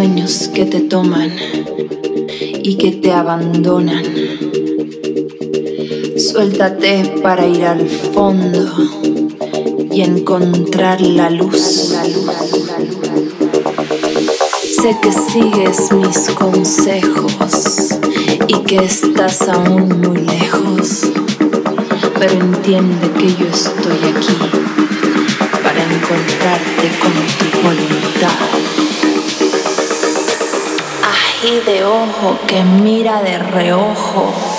sueños que te toman y que te abandonan, suéltate para ir al fondo y encontrar la luz. Sé que sigues mis consejos y que estás aún muy lejos, pero entiende que yo estoy aquí para encontrarte con tu voluntad. Ají de ojo que mira de reojo.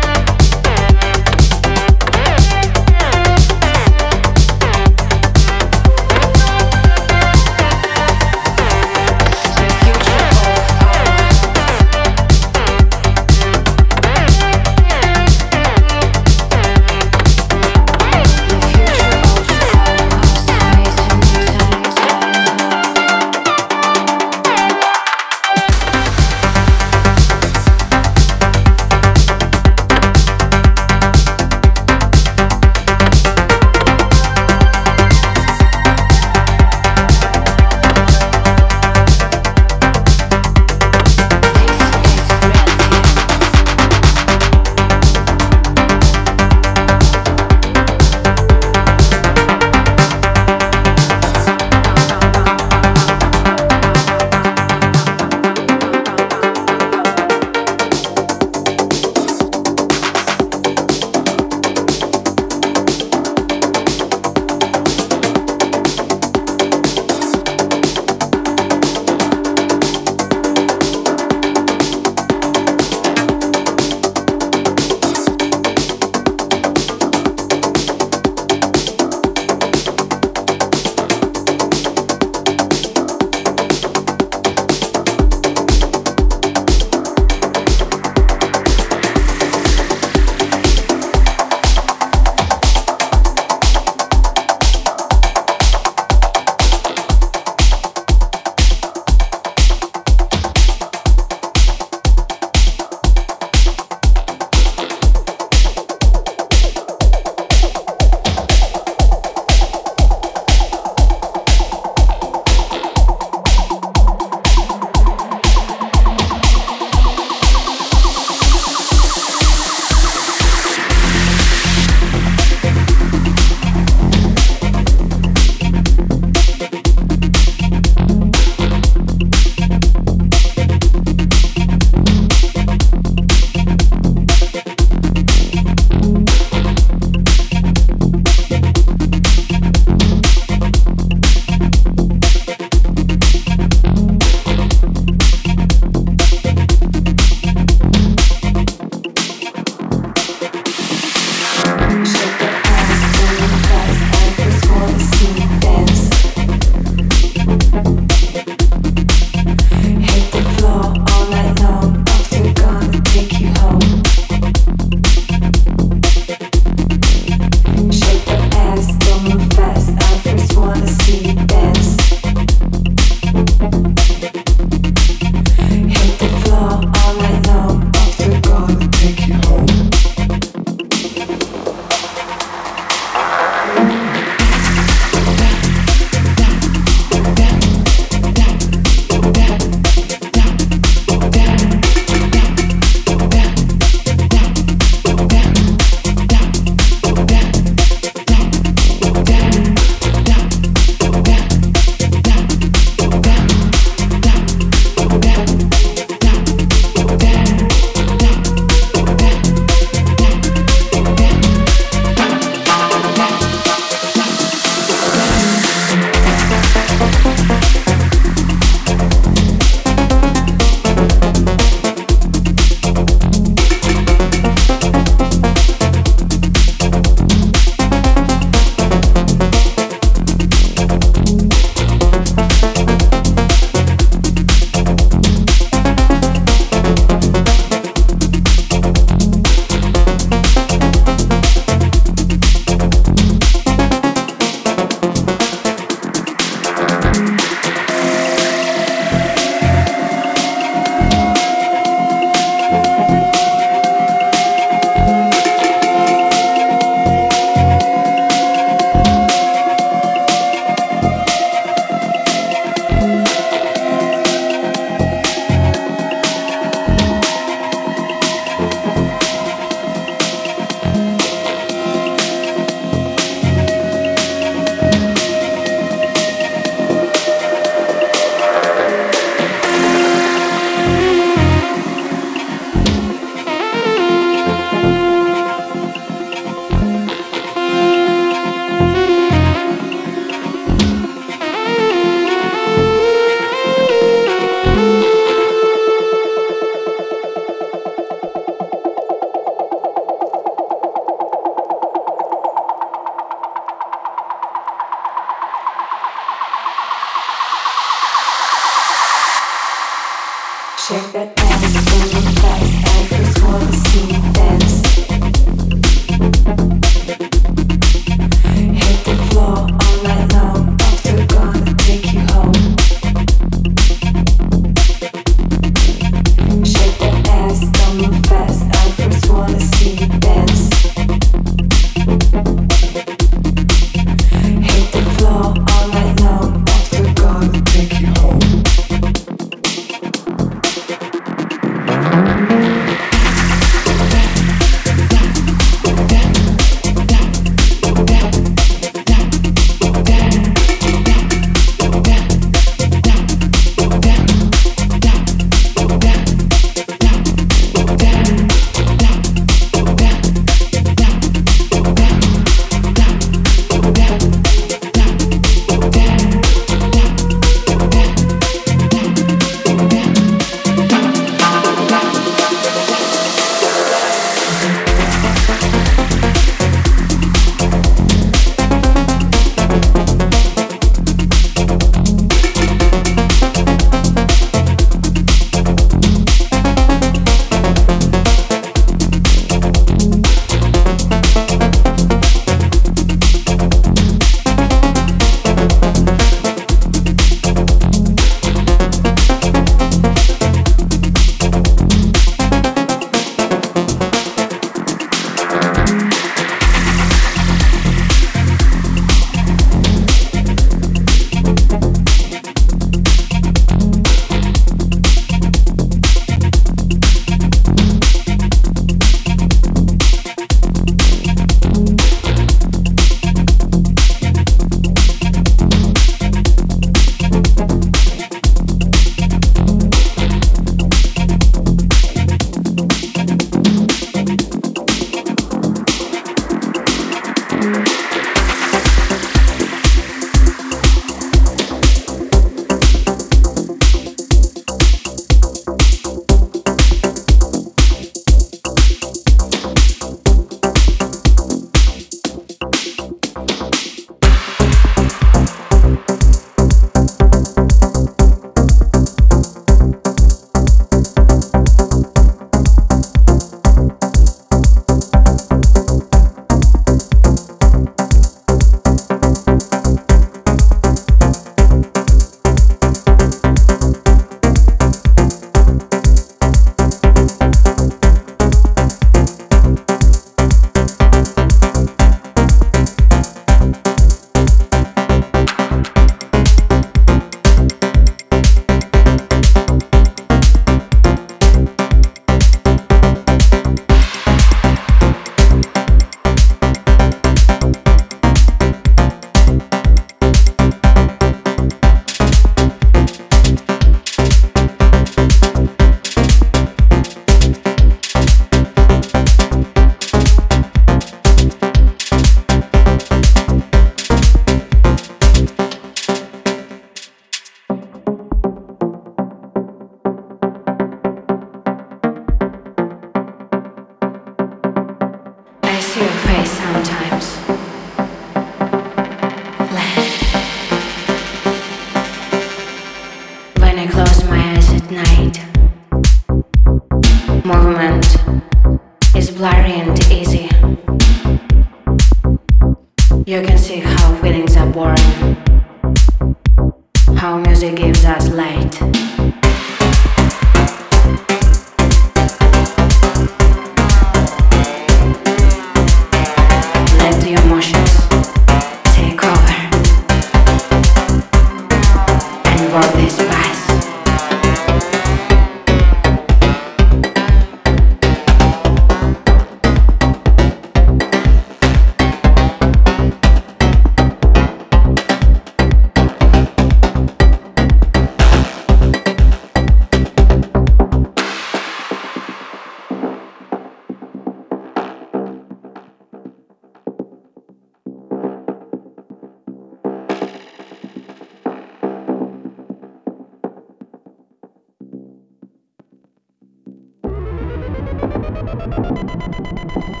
フフフフ。